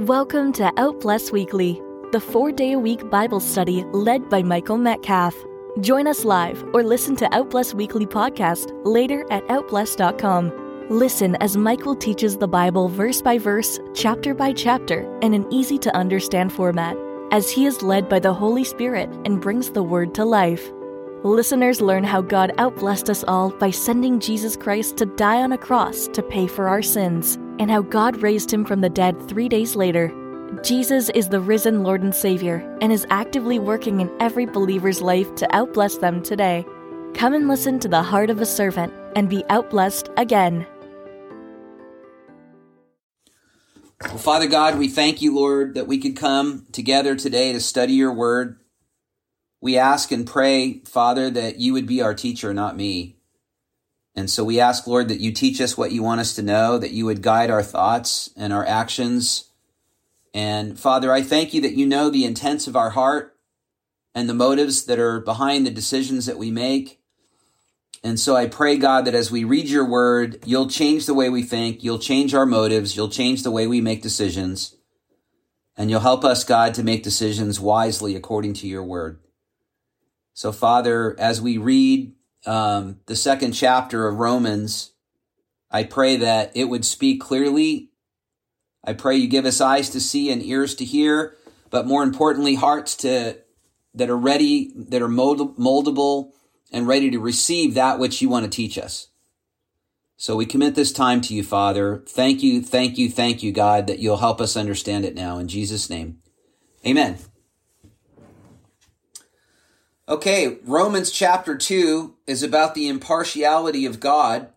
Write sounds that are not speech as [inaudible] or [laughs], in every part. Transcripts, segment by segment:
Welcome to Out Bless Weekly, the four day a week Bible study led by Michael Metcalf. Join us live or listen to Out Bless Weekly podcast later at outbless.com. Listen as Michael teaches the Bible verse by verse, chapter by chapter, in an easy to understand format, as he is led by the Holy Spirit and brings the word to life. Listeners learn how God outblessed us all by sending Jesus Christ to die on a cross to pay for our sins, and how God raised him from the dead three days later. Jesus is the risen Lord and Savior and is actively working in every believer's life to outbless them today. Come and listen to the heart of a servant and be outblessed again. Well, Father God, we thank you, Lord, that we could come together today to study your word. We ask and pray, Father, that you would be our teacher, not me. And so we ask, Lord, that you teach us what you want us to know, that you would guide our thoughts and our actions. And Father, I thank you that you know the intents of our heart and the motives that are behind the decisions that we make. And so I pray, God, that as we read your word, you'll change the way we think, you'll change our motives, you'll change the way we make decisions, and you'll help us, God, to make decisions wisely according to your word. So, Father, as we read um, the second chapter of Romans, I pray that it would speak clearly. I pray you give us eyes to see and ears to hear, but more importantly, hearts to that are ready, that are mold, moldable, and ready to receive that which you want to teach us. So we commit this time to you, Father. Thank you, thank you, thank you, God, that you'll help us understand it now. In Jesus' name, Amen. Okay, Romans chapter 2 is about the impartiality of God.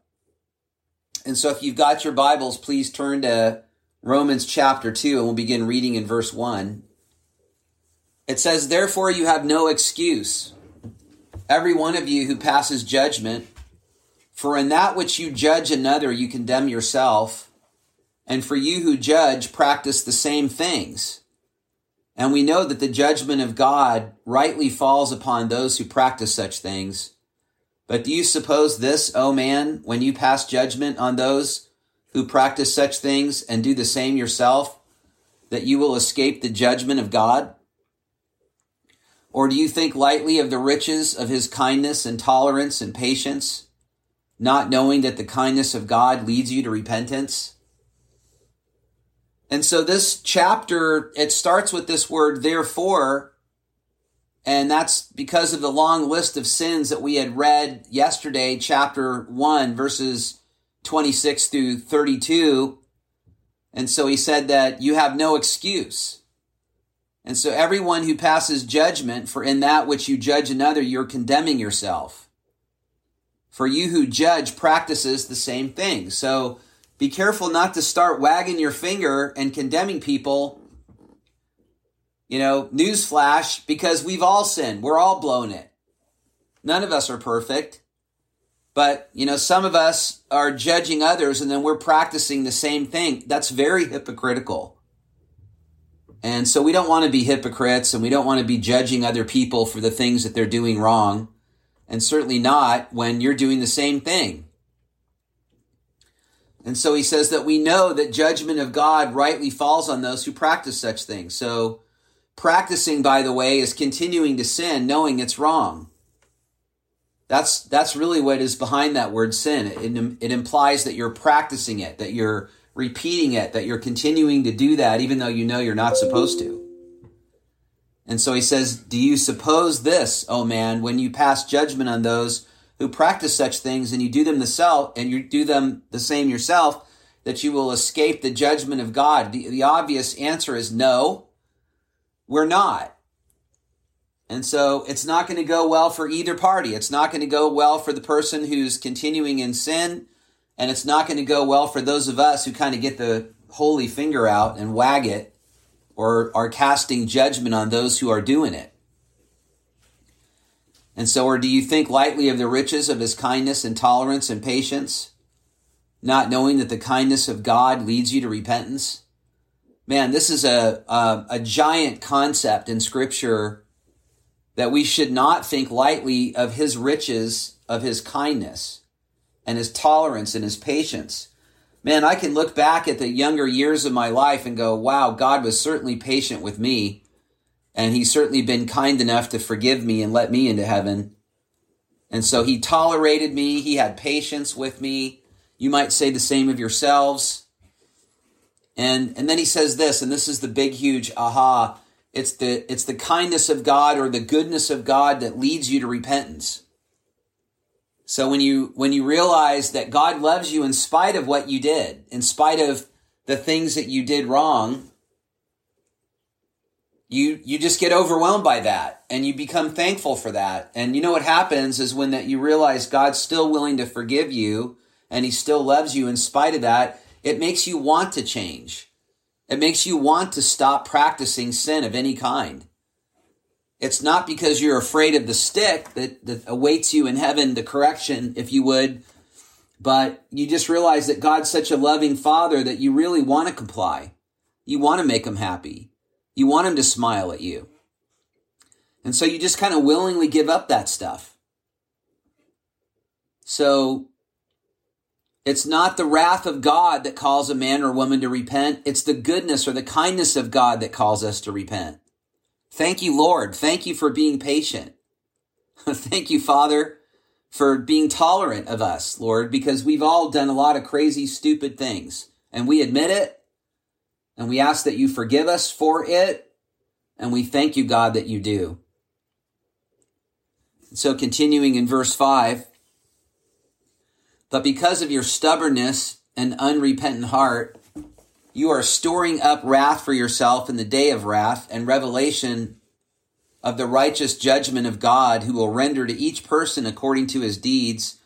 And so if you've got your Bibles, please turn to Romans chapter 2 and we'll begin reading in verse 1. It says, Therefore you have no excuse, every one of you who passes judgment, for in that which you judge another you condemn yourself, and for you who judge practice the same things. And we know that the judgment of God rightly falls upon those who practice such things. But do you suppose this, O oh man, when you pass judgment on those who practice such things and do the same yourself, that you will escape the judgment of God? Or do you think lightly of the riches of his kindness and tolerance and patience, not knowing that the kindness of God leads you to repentance? And so this chapter, it starts with this word, therefore, and that's because of the long list of sins that we had read yesterday, chapter 1, verses 26 through 32. And so he said that you have no excuse. And so everyone who passes judgment, for in that which you judge another, you're condemning yourself. For you who judge practices the same thing. So be careful not to start wagging your finger and condemning people. You know, newsflash, because we've all sinned. We're all blown it. None of us are perfect. But, you know, some of us are judging others and then we're practicing the same thing. That's very hypocritical. And so we don't want to be hypocrites and we don't want to be judging other people for the things that they're doing wrong. And certainly not when you're doing the same thing. And so he says that we know that judgment of God rightly falls on those who practice such things. So practicing, by the way, is continuing to sin, knowing it's wrong. That's, that's really what is behind that word sin. It, it implies that you're practicing it, that you're repeating it, that you're continuing to do that even though you know you're not supposed to. And so he says, Do you suppose this, oh man, when you pass judgment on those who practice such things and you do them the self and you do them the same yourself, that you will escape the judgment of God? The, the obvious answer is no, we're not. And so it's not going to go well for either party. It's not going to go well for the person who's continuing in sin, and it's not going to go well for those of us who kind of get the holy finger out and wag it or are casting judgment on those who are doing it. And so, or do you think lightly of the riches of his kindness and tolerance and patience, not knowing that the kindness of God leads you to repentance? Man, this is a, a, a giant concept in scripture that we should not think lightly of his riches, of his kindness and his tolerance and his patience. man, I can look back at the younger years of my life and go, wow, God was certainly patient with me. And he's certainly been kind enough to forgive me and let me into heaven. And so he tolerated me. He had patience with me. You might say the same of yourselves. And, and then he says this, and this is the big, huge aha. It's the, it's the kindness of God or the goodness of God that leads you to repentance. So when you, when you realize that God loves you in spite of what you did, in spite of the things that you did wrong, you, you just get overwhelmed by that and you become thankful for that. And you know what happens is when that you realize God's still willing to forgive you and he still loves you in spite of that, it makes you want to change. It makes you want to stop practicing sin of any kind. It's not because you're afraid of the stick that, that awaits you in heaven, the correction, if you would, but you just realize that God's such a loving father that you really want to comply. You want to make him happy. You want him to smile at you. And so you just kind of willingly give up that stuff. So it's not the wrath of God that calls a man or woman to repent. It's the goodness or the kindness of God that calls us to repent. Thank you, Lord. Thank you for being patient. [laughs] Thank you, Father, for being tolerant of us, Lord, because we've all done a lot of crazy, stupid things. And we admit it. And we ask that you forgive us for it. And we thank you, God, that you do. So continuing in verse 5, but because of your stubbornness and unrepentant heart, you are storing up wrath for yourself in the day of wrath and revelation of the righteous judgment of God, who will render to each person according to his deeds.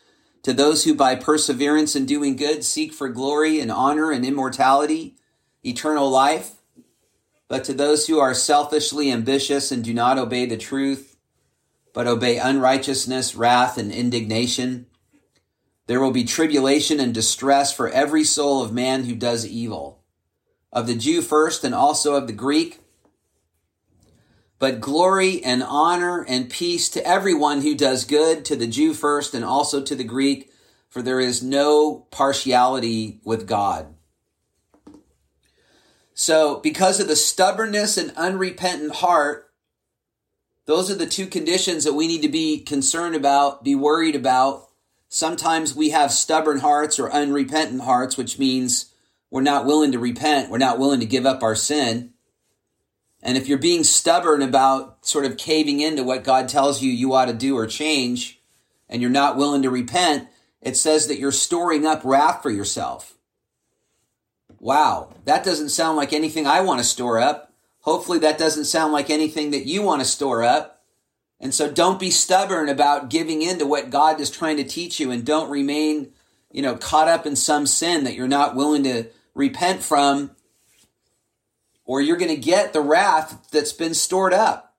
To those who by perseverance in doing good seek for glory and honor and immortality, eternal life. But to those who are selfishly ambitious and do not obey the truth, but obey unrighteousness, wrath, and indignation, there will be tribulation and distress for every soul of man who does evil of the Jew first and also of the Greek. But glory and honor and peace to everyone who does good, to the Jew first and also to the Greek, for there is no partiality with God. So, because of the stubbornness and unrepentant heart, those are the two conditions that we need to be concerned about, be worried about. Sometimes we have stubborn hearts or unrepentant hearts, which means we're not willing to repent. We're not willing to give up our sin. And if you're being stubborn about sort of caving into what God tells you you ought to do or change, and you're not willing to repent, it says that you're storing up wrath for yourself. Wow, that doesn't sound like anything I want to store up. Hopefully, that doesn't sound like anything that you want to store up. And so don't be stubborn about giving in to what God is trying to teach you and don't remain, you know, caught up in some sin that you're not willing to repent from, or you're going to get the wrath that's been stored up.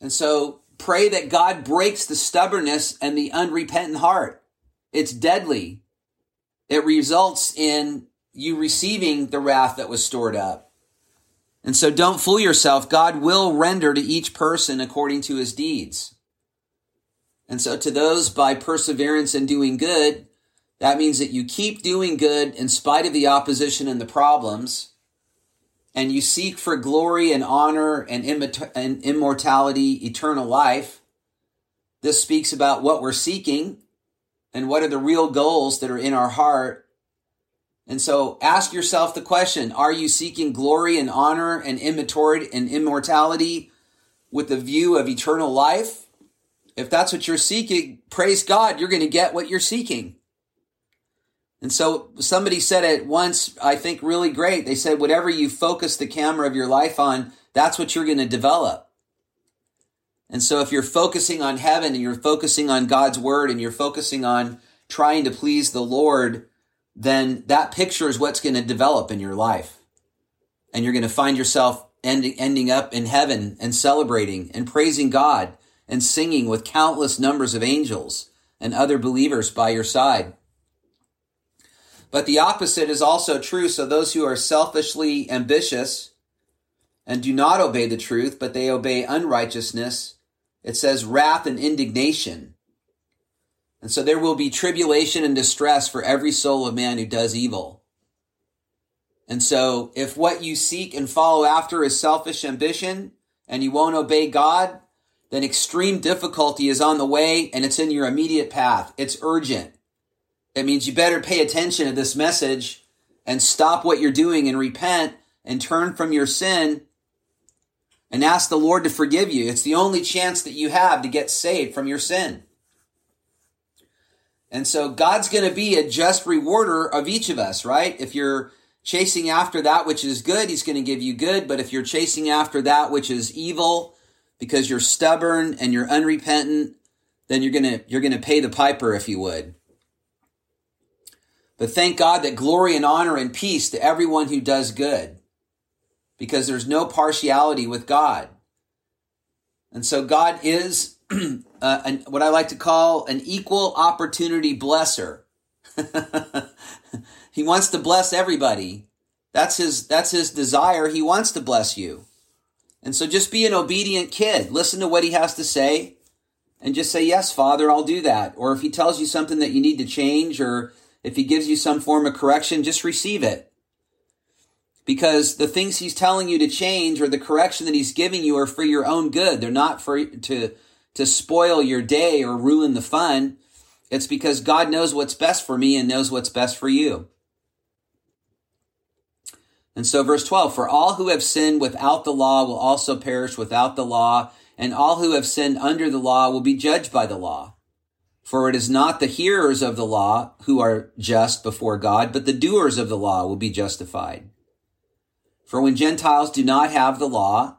And so pray that God breaks the stubbornness and the unrepentant heart. It's deadly. It results in you receiving the wrath that was stored up. And so don't fool yourself. God will render to each person according to his deeds. And so to those by perseverance and doing good, that means that you keep doing good in spite of the opposition and the problems, and you seek for glory and honor and, immortality, eternal life. This speaks about what we're seeking and what are the real goals that are in our heart. And so ask yourself the question, are you seeking glory and honor and immortality with the view of eternal life? If that's what you're seeking, praise God, you're going to get what you're seeking. And so somebody said it once, I think really great. They said, whatever you focus the camera of your life on, that's what you're going to develop. And so if you're focusing on heaven and you're focusing on God's word and you're focusing on trying to please the Lord, then that picture is what's going to develop in your life. And you're going to find yourself ending, ending up in heaven and celebrating and praising God and singing with countless numbers of angels and other believers by your side. But the opposite is also true. So those who are selfishly ambitious and do not obey the truth, but they obey unrighteousness, it says wrath and indignation. And so there will be tribulation and distress for every soul of man who does evil. And so if what you seek and follow after is selfish ambition and you won't obey God, then extreme difficulty is on the way and it's in your immediate path. It's urgent. It means you better pay attention to this message and stop what you're doing and repent and turn from your sin and ask the Lord to forgive you. It's the only chance that you have to get saved from your sin. And so God's going to be a just rewarder of each of us, right? If you're chasing after that which is good, he's going to give you good. But if you're chasing after that which is evil because you're stubborn and you're unrepentant, then you're going to, you're going to pay the piper if you would. But thank God that glory and honor and peace to everyone who does good because there's no partiality with God. And so God is [clears throat] uh, an, what I like to call an equal opportunity blesser. [laughs] he wants to bless everybody. That's his, that's his desire. He wants to bless you. And so just be an obedient kid. Listen to what he has to say and just say, yes, father, I'll do that. Or if he tells you something that you need to change or if he gives you some form of correction, just receive it. Because the things he's telling you to change or the correction that he's giving you are for your own good. They're not for to to spoil your day or ruin the fun. It's because God knows what's best for me and knows what's best for you. And so verse 12, for all who have sinned without the law will also perish without the law, and all who have sinned under the law will be judged by the law. For it is not the hearers of the law who are just before God, but the doers of the law will be justified. For when Gentiles do not have the law,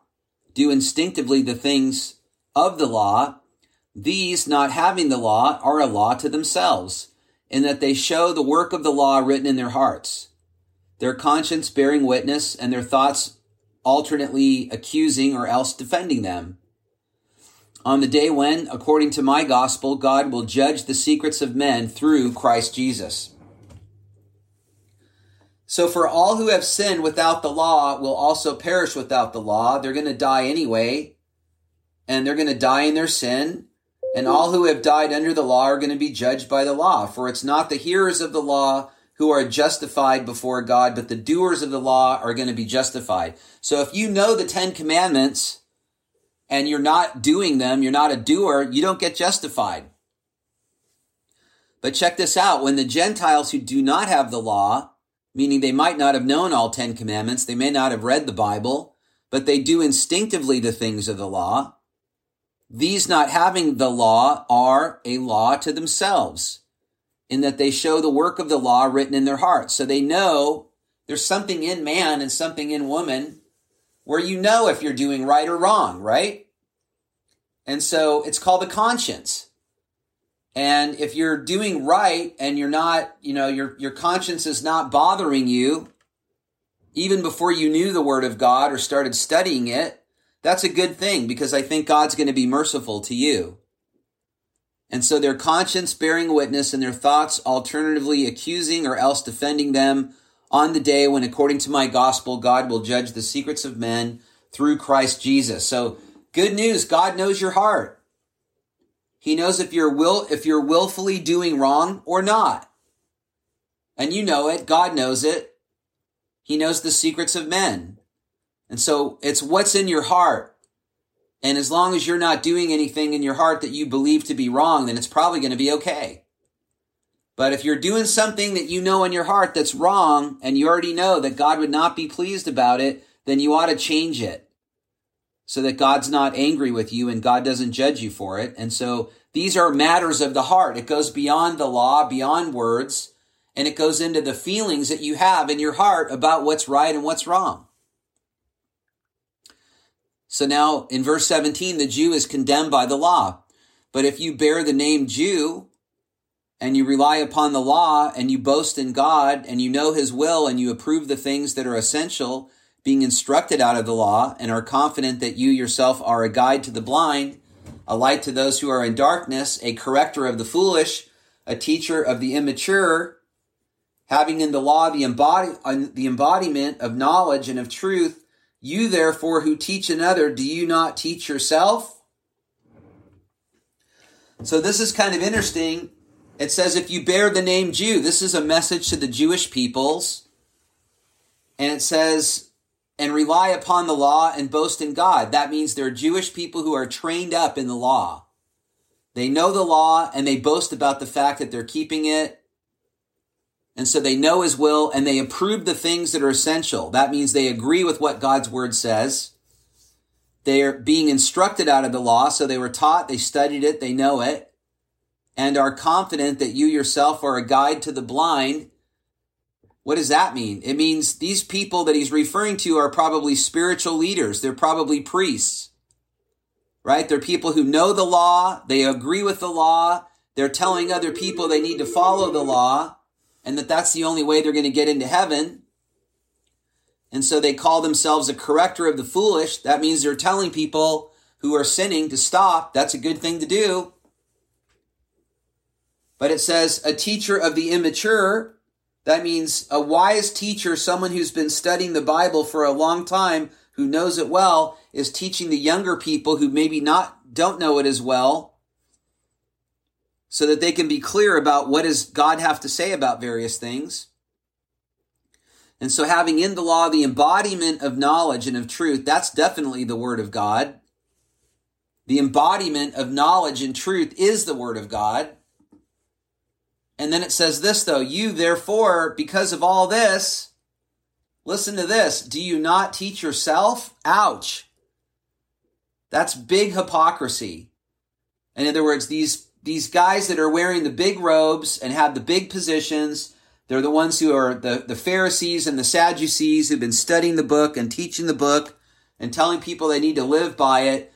do instinctively the things of the law, these not having the law are a law to themselves, in that they show the work of the law written in their hearts, their conscience bearing witness, and their thoughts alternately accusing or else defending them. On the day when, according to my gospel, God will judge the secrets of men through Christ Jesus. So for all who have sinned without the law will also perish without the law. They're going to die anyway and they're going to die in their sin. And all who have died under the law are going to be judged by the law. For it's not the hearers of the law who are justified before God, but the doers of the law are going to be justified. So if you know the Ten Commandments and you're not doing them, you're not a doer, you don't get justified. But check this out. When the Gentiles who do not have the law, meaning they might not have known all Ten Commandments, they may not have read the Bible, but they do instinctively the things of the law, these not having the law are a law to themselves in that they show the work of the law written in their hearts. So they know there's something in man and something in woman where you know if you're doing right or wrong, right? And so it's called the conscience. And if you're doing right and you're not, you know, your, your conscience is not bothering you, even before you knew the word of God or started studying it, that's a good thing because I think God's going to be merciful to you. And so their conscience bearing witness and their thoughts alternatively accusing or else defending them on the day when, according to my gospel, God will judge the secrets of men through Christ Jesus. So good news. God knows your heart. He knows if you're will, if you're willfully doing wrong or not. And you know it. God knows it. He knows the secrets of men. And so it's what's in your heart. And as long as you're not doing anything in your heart that you believe to be wrong, then it's probably going to be okay. But if you're doing something that you know in your heart that's wrong and you already know that God would not be pleased about it, then you ought to change it so that God's not angry with you and God doesn't judge you for it. And so these are matters of the heart. It goes beyond the law, beyond words, and it goes into the feelings that you have in your heart about what's right and what's wrong. So now in verse 17, the Jew is condemned by the law. But if you bear the name Jew and you rely upon the law and you boast in God and you know his will and you approve the things that are essential, being instructed out of the law and are confident that you yourself are a guide to the blind, a light to those who are in darkness, a corrector of the foolish, a teacher of the immature, having in the law the, embody, the embodiment of knowledge and of truth, you therefore who teach another, do you not teach yourself? So this is kind of interesting It says, if you bear the name Jew, this is a message to the Jewish peoples. And it says, and rely upon the law and boast in God. That means they're Jewish people who are trained up in the law. They know the law and they boast about the fact that they're keeping it. And so they know his will and they approve the things that are essential. That means they agree with what God's word says. They are being instructed out of the law. So they were taught, they studied it, they know it, and are confident that you yourself are a guide to the blind. What does that mean? It means these people that he's referring to are probably spiritual leaders. They're probably priests right? They're people who know the law, they agree with the law, they're telling other people they need to follow the law, and that that's the only way they're going to get into heaven. And so they call themselves a corrector of the foolish. That means they're telling people who are sinning to stop. That's a good thing to do. But it says a teacher of the immature. That means a wise teacher, someone who's been studying the Bible for a long time, who knows it well, is teaching the younger people who maybe not don't know it as well so that they can be clear about what does God have to say about various things. And so having in the law the embodiment of knowledge and of truth, that's definitely the word of God. The embodiment of knowledge and truth is the word of God. And then it says this though, you therefore, because of all this, listen to this, do you not teach yourself? Ouch. That's big hypocrisy. In other words, these, these guys that are wearing the big robes and have the big positions, they're the ones who are the, the Pharisees and the Sadducees who've been studying the book and teaching the book and telling people they need to live by it,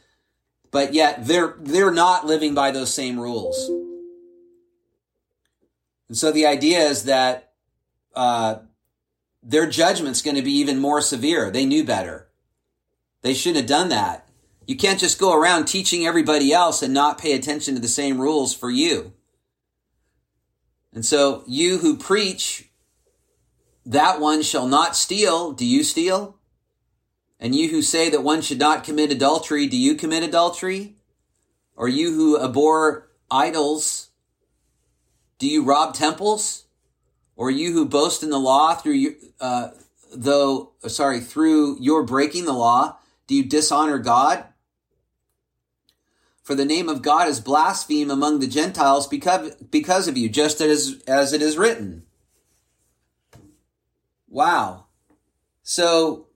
but yet they're, they're not living by those same rules. And so the idea is that, uh, their judgment's going to be even more severe. They knew better. They shouldn't have done that. You can't just go around teaching everybody else and not pay attention to the same rules for you. And so you who preach, that one shall not steal. Do you steal? And you who say that one should not commit adultery, do you commit adultery? Or you who abhor idols, do you rob temples? Or you who boast in the law through you, uh, though, sorry, through your breaking the law, do you dishonor God? For the name of God is blasphemed among the Gentiles because, because of you, just as, as it is written. Wow. So,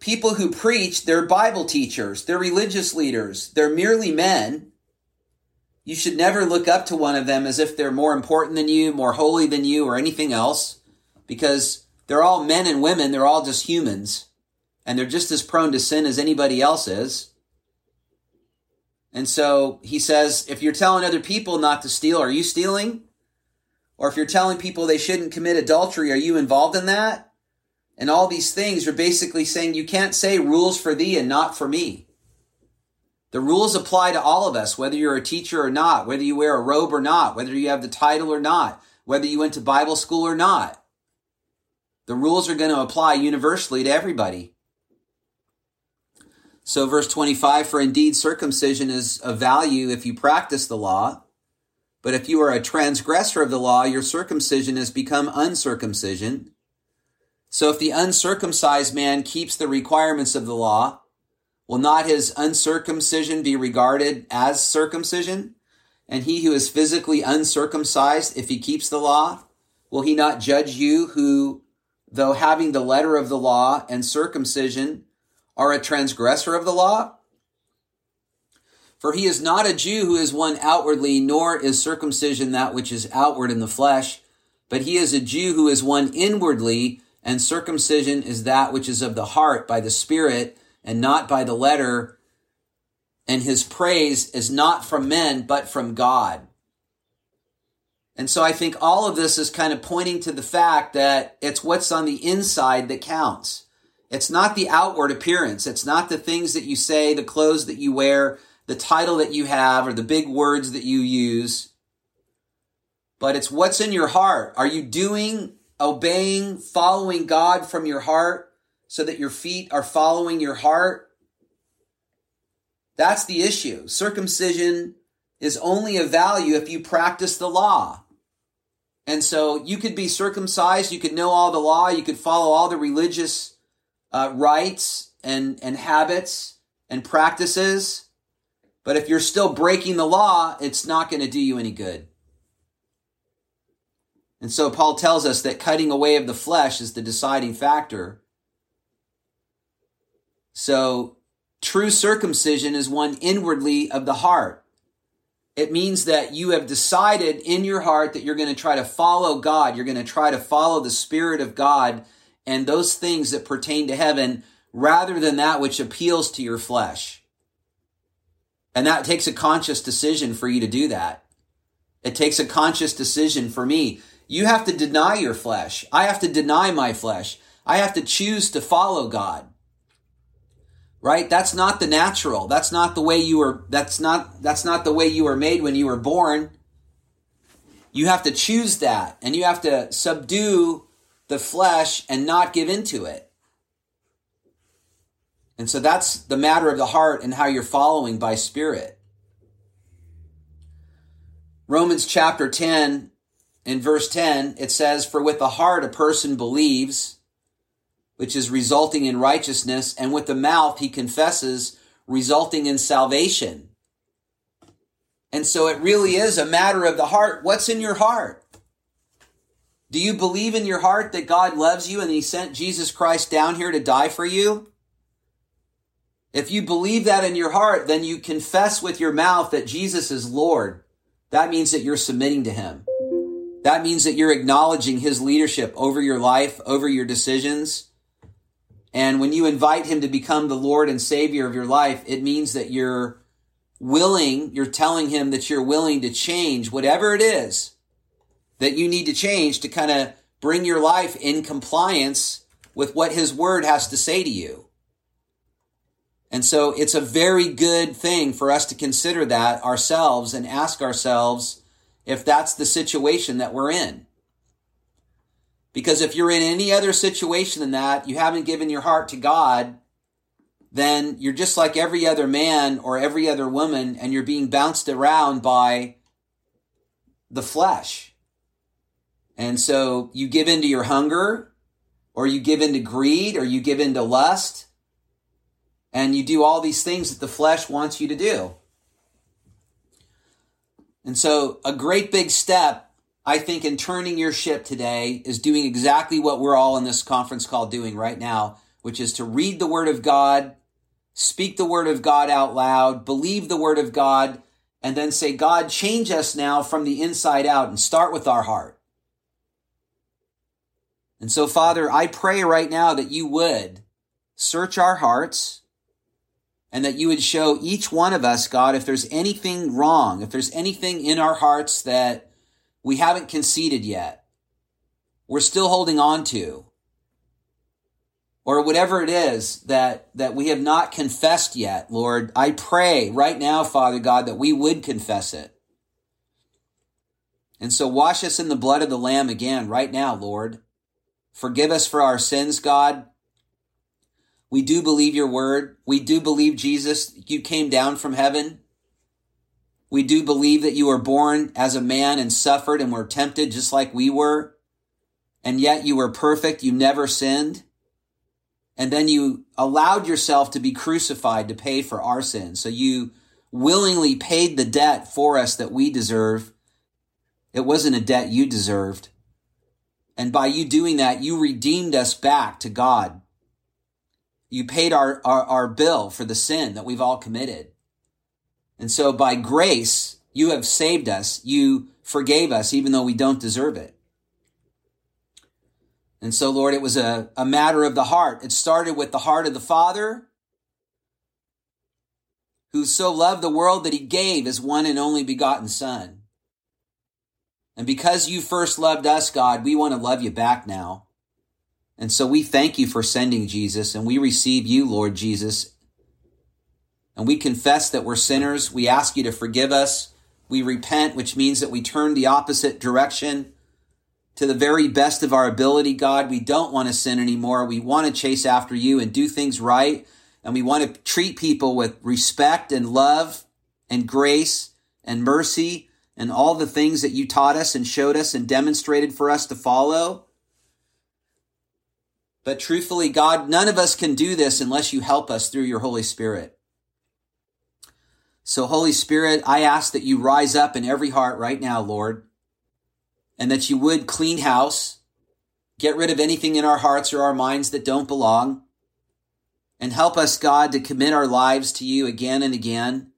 people who preach, they're Bible teachers, they're religious leaders, they're merely men. You should never look up to one of them as if they're more important than you, more holy than you, or anything else, because they're all men and women, they're all just humans, and they're just as prone to sin as anybody else is. And so he says, if you're telling other people not to steal, are you stealing? Or if you're telling people they shouldn't commit adultery, are you involved in that? And all these things are basically saying you can't say rules for thee and not for me. The rules apply to all of us, whether you're a teacher or not, whether you wear a robe or not, whether you have the title or not, whether you went to Bible school or not. The rules are going to apply universally to everybody. So, verse 25 For indeed, circumcision is of value if you practice the law. But if you are a transgressor of the law, your circumcision has become uncircumcision. So, if the uncircumcised man keeps the requirements of the law, will not his uncircumcision be regarded as circumcision? And he who is physically uncircumcised, if he keeps the law, will he not judge you who, though having the letter of the law and circumcision, are a transgressor of the law? For he is not a Jew who is one outwardly, nor is circumcision that which is outward in the flesh, but he is a Jew who is one inwardly, and circumcision is that which is of the heart by the Spirit, and not by the letter. And his praise is not from men, but from God. And so I think all of this is kind of pointing to the fact that it's what's on the inside that counts. It's not the outward appearance. It's not the things that you say, the clothes that you wear, the title that you have, or the big words that you use. But it's what's in your heart. Are you doing, obeying, following God from your heart so that your feet are following your heart? That's the issue. Circumcision is only of value if you practice the law. And so you could be circumcised, you could know all the law, you could follow all the religious uh, rites and, and habits and practices. But if you're still breaking the law, it's not going to do you any good. And so Paul tells us that cutting away of the flesh is the deciding factor. So true circumcision is one inwardly of the heart. It means that you have decided in your heart that you're going to try to follow God. You're going to try to follow the Spirit of God and those things that pertain to heaven rather than that which appeals to your flesh. And that takes a conscious decision for you to do that. It takes a conscious decision for me. You have to deny your flesh. I have to deny my flesh. I have to choose to follow God. Right? That's not the natural. That's not the way you were, that's not, that's not the way you were made when you were born. You have to choose that and you have to subdue the flesh and not give into it. And so that's the matter of the heart and how you're following by spirit. Romans chapter 10 in verse 10, it says, For with the heart a person believes, which is resulting in righteousness, and with the mouth he confesses, resulting in salvation. And so it really is a matter of the heart. What's in your heart? Do you believe in your heart that God loves you and he sent Jesus Christ down here to die for you? If you believe that in your heart, then you confess with your mouth that Jesus is Lord. That means that you're submitting to him. That means that you're acknowledging his leadership over your life, over your decisions. And when you invite him to become the Lord and Savior of your life, it means that you're willing, you're telling him that you're willing to change whatever it is that you need to change to kind of bring your life in compliance with what his word has to say to you. And so it's a very good thing for us to consider that ourselves and ask ourselves, if that's the situation that we're in. Because if you're in any other situation than that, you haven't given your heart to God, then you're just like every other man or every other woman and you're being bounced around by the flesh. And so you give into your hunger or you give into greed or you give into lust and you do all these things that the flesh wants you to do. And so, a great big step, I think, in turning your ship today is doing exactly what we're all in this conference call doing right now, which is to read the Word of God, speak the Word of God out loud, believe the Word of God, and then say, God, change us now from the inside out and start with our heart. And so, Father, I pray right now that you would search our hearts and that you would show each one of us, God, if there's anything wrong, if there's anything in our hearts that we haven't conceded yet, we're still holding on to, or whatever it is that, that we have not confessed yet, Lord, I pray right now, Father God, that we would confess it. And so wash us in the blood of the Lamb again right now, Lord. Forgive us for our sins, God. We do believe your word. We do believe, Jesus, you came down from heaven. We do believe that you were born as a man and suffered and were tempted just like we were. And yet you were perfect. You never sinned. And then you allowed yourself to be crucified to pay for our sins. So you willingly paid the debt for us that we deserve. It wasn't a debt you deserved. And by you doing that, you redeemed us back to God. You paid our, our, our bill for the sin that we've all committed. And so by grace, you have saved us. You forgave us even though we don't deserve it. And so, Lord, it was a, a matter of the heart. It started with the heart of the Father, who so loved the world that he gave his one and only begotten Son. And because you first loved us, God, we want to love you back now. And so we thank you for sending Jesus and we receive you, Lord Jesus. And we confess that we're sinners. We ask you to forgive us. We repent, which means that we turn the opposite direction to the very best of our ability, God. We don't want to sin anymore. We want to chase after you and do things right. And we want to treat people with respect and love and grace and mercy and all the things that you taught us and showed us and demonstrated for us to follow. But truthfully, God, none of us can do this unless you help us through your Holy Spirit. So, Holy Spirit, I ask that you rise up in every heart right now, Lord, and that you would clean house, get rid of anything in our hearts or our minds that don't belong, and help us, God, to commit our lives to you again and again,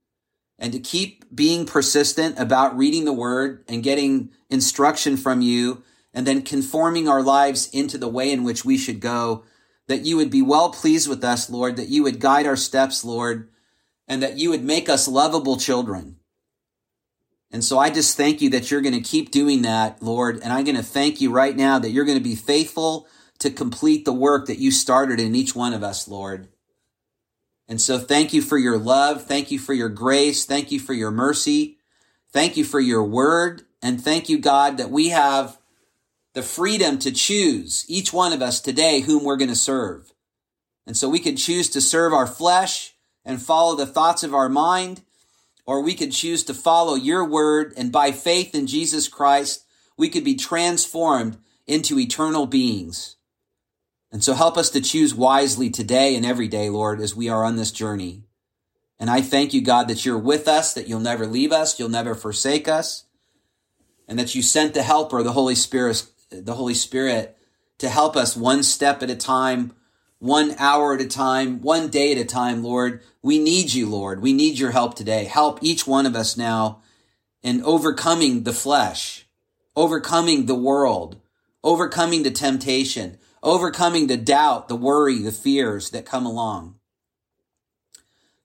and to keep being persistent about reading the word and getting instruction from you and then conforming our lives into the way in which we should go, that you would be well pleased with us, Lord, that you would guide our steps, Lord, and that you would make us lovable children. And so I just thank you that you're going to keep doing that, Lord. And I'm going to thank you right now that you're going to be faithful to complete the work that you started in each one of us, Lord. And so thank you for your love. Thank you for your grace. Thank you for your mercy. Thank you for your word. And thank you, God, that we have the freedom to choose each one of us today whom we're going to serve. And so we can choose to serve our flesh and follow the thoughts of our mind, or we could choose to follow your word and by faith in Jesus Christ, we could be transformed into eternal beings. And so help us to choose wisely today and every day, Lord, as we are on this journey. And I thank you, God, that you're with us, that you'll never leave us, you'll never forsake us, and that you sent the helper, the Holy Spirit, the Holy Spirit to help us one step at a time, one hour at a time, one day at a time, Lord. We need you, Lord. We need your help today. Help each one of us now in overcoming the flesh, overcoming the world, overcoming the temptation, overcoming the doubt, the worry, the fears that come along.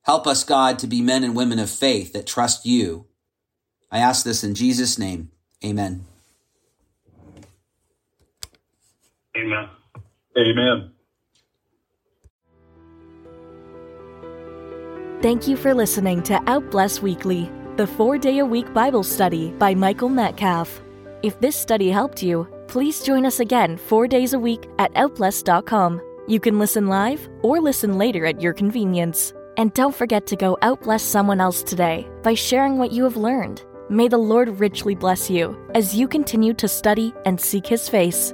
Help us, God, to be men and women of faith that trust you. I ask this in Jesus' name. Amen. Amen. Amen. Thank you for listening to Out Bless Weekly, the four day a week Bible study by Michael Metcalf. If this study helped you, please join us again four days a week at OutBless.com. You can listen live or listen later at your convenience. And don't forget to go outbless someone else today by sharing what you have learned. May the Lord richly bless you as you continue to study and seek His face.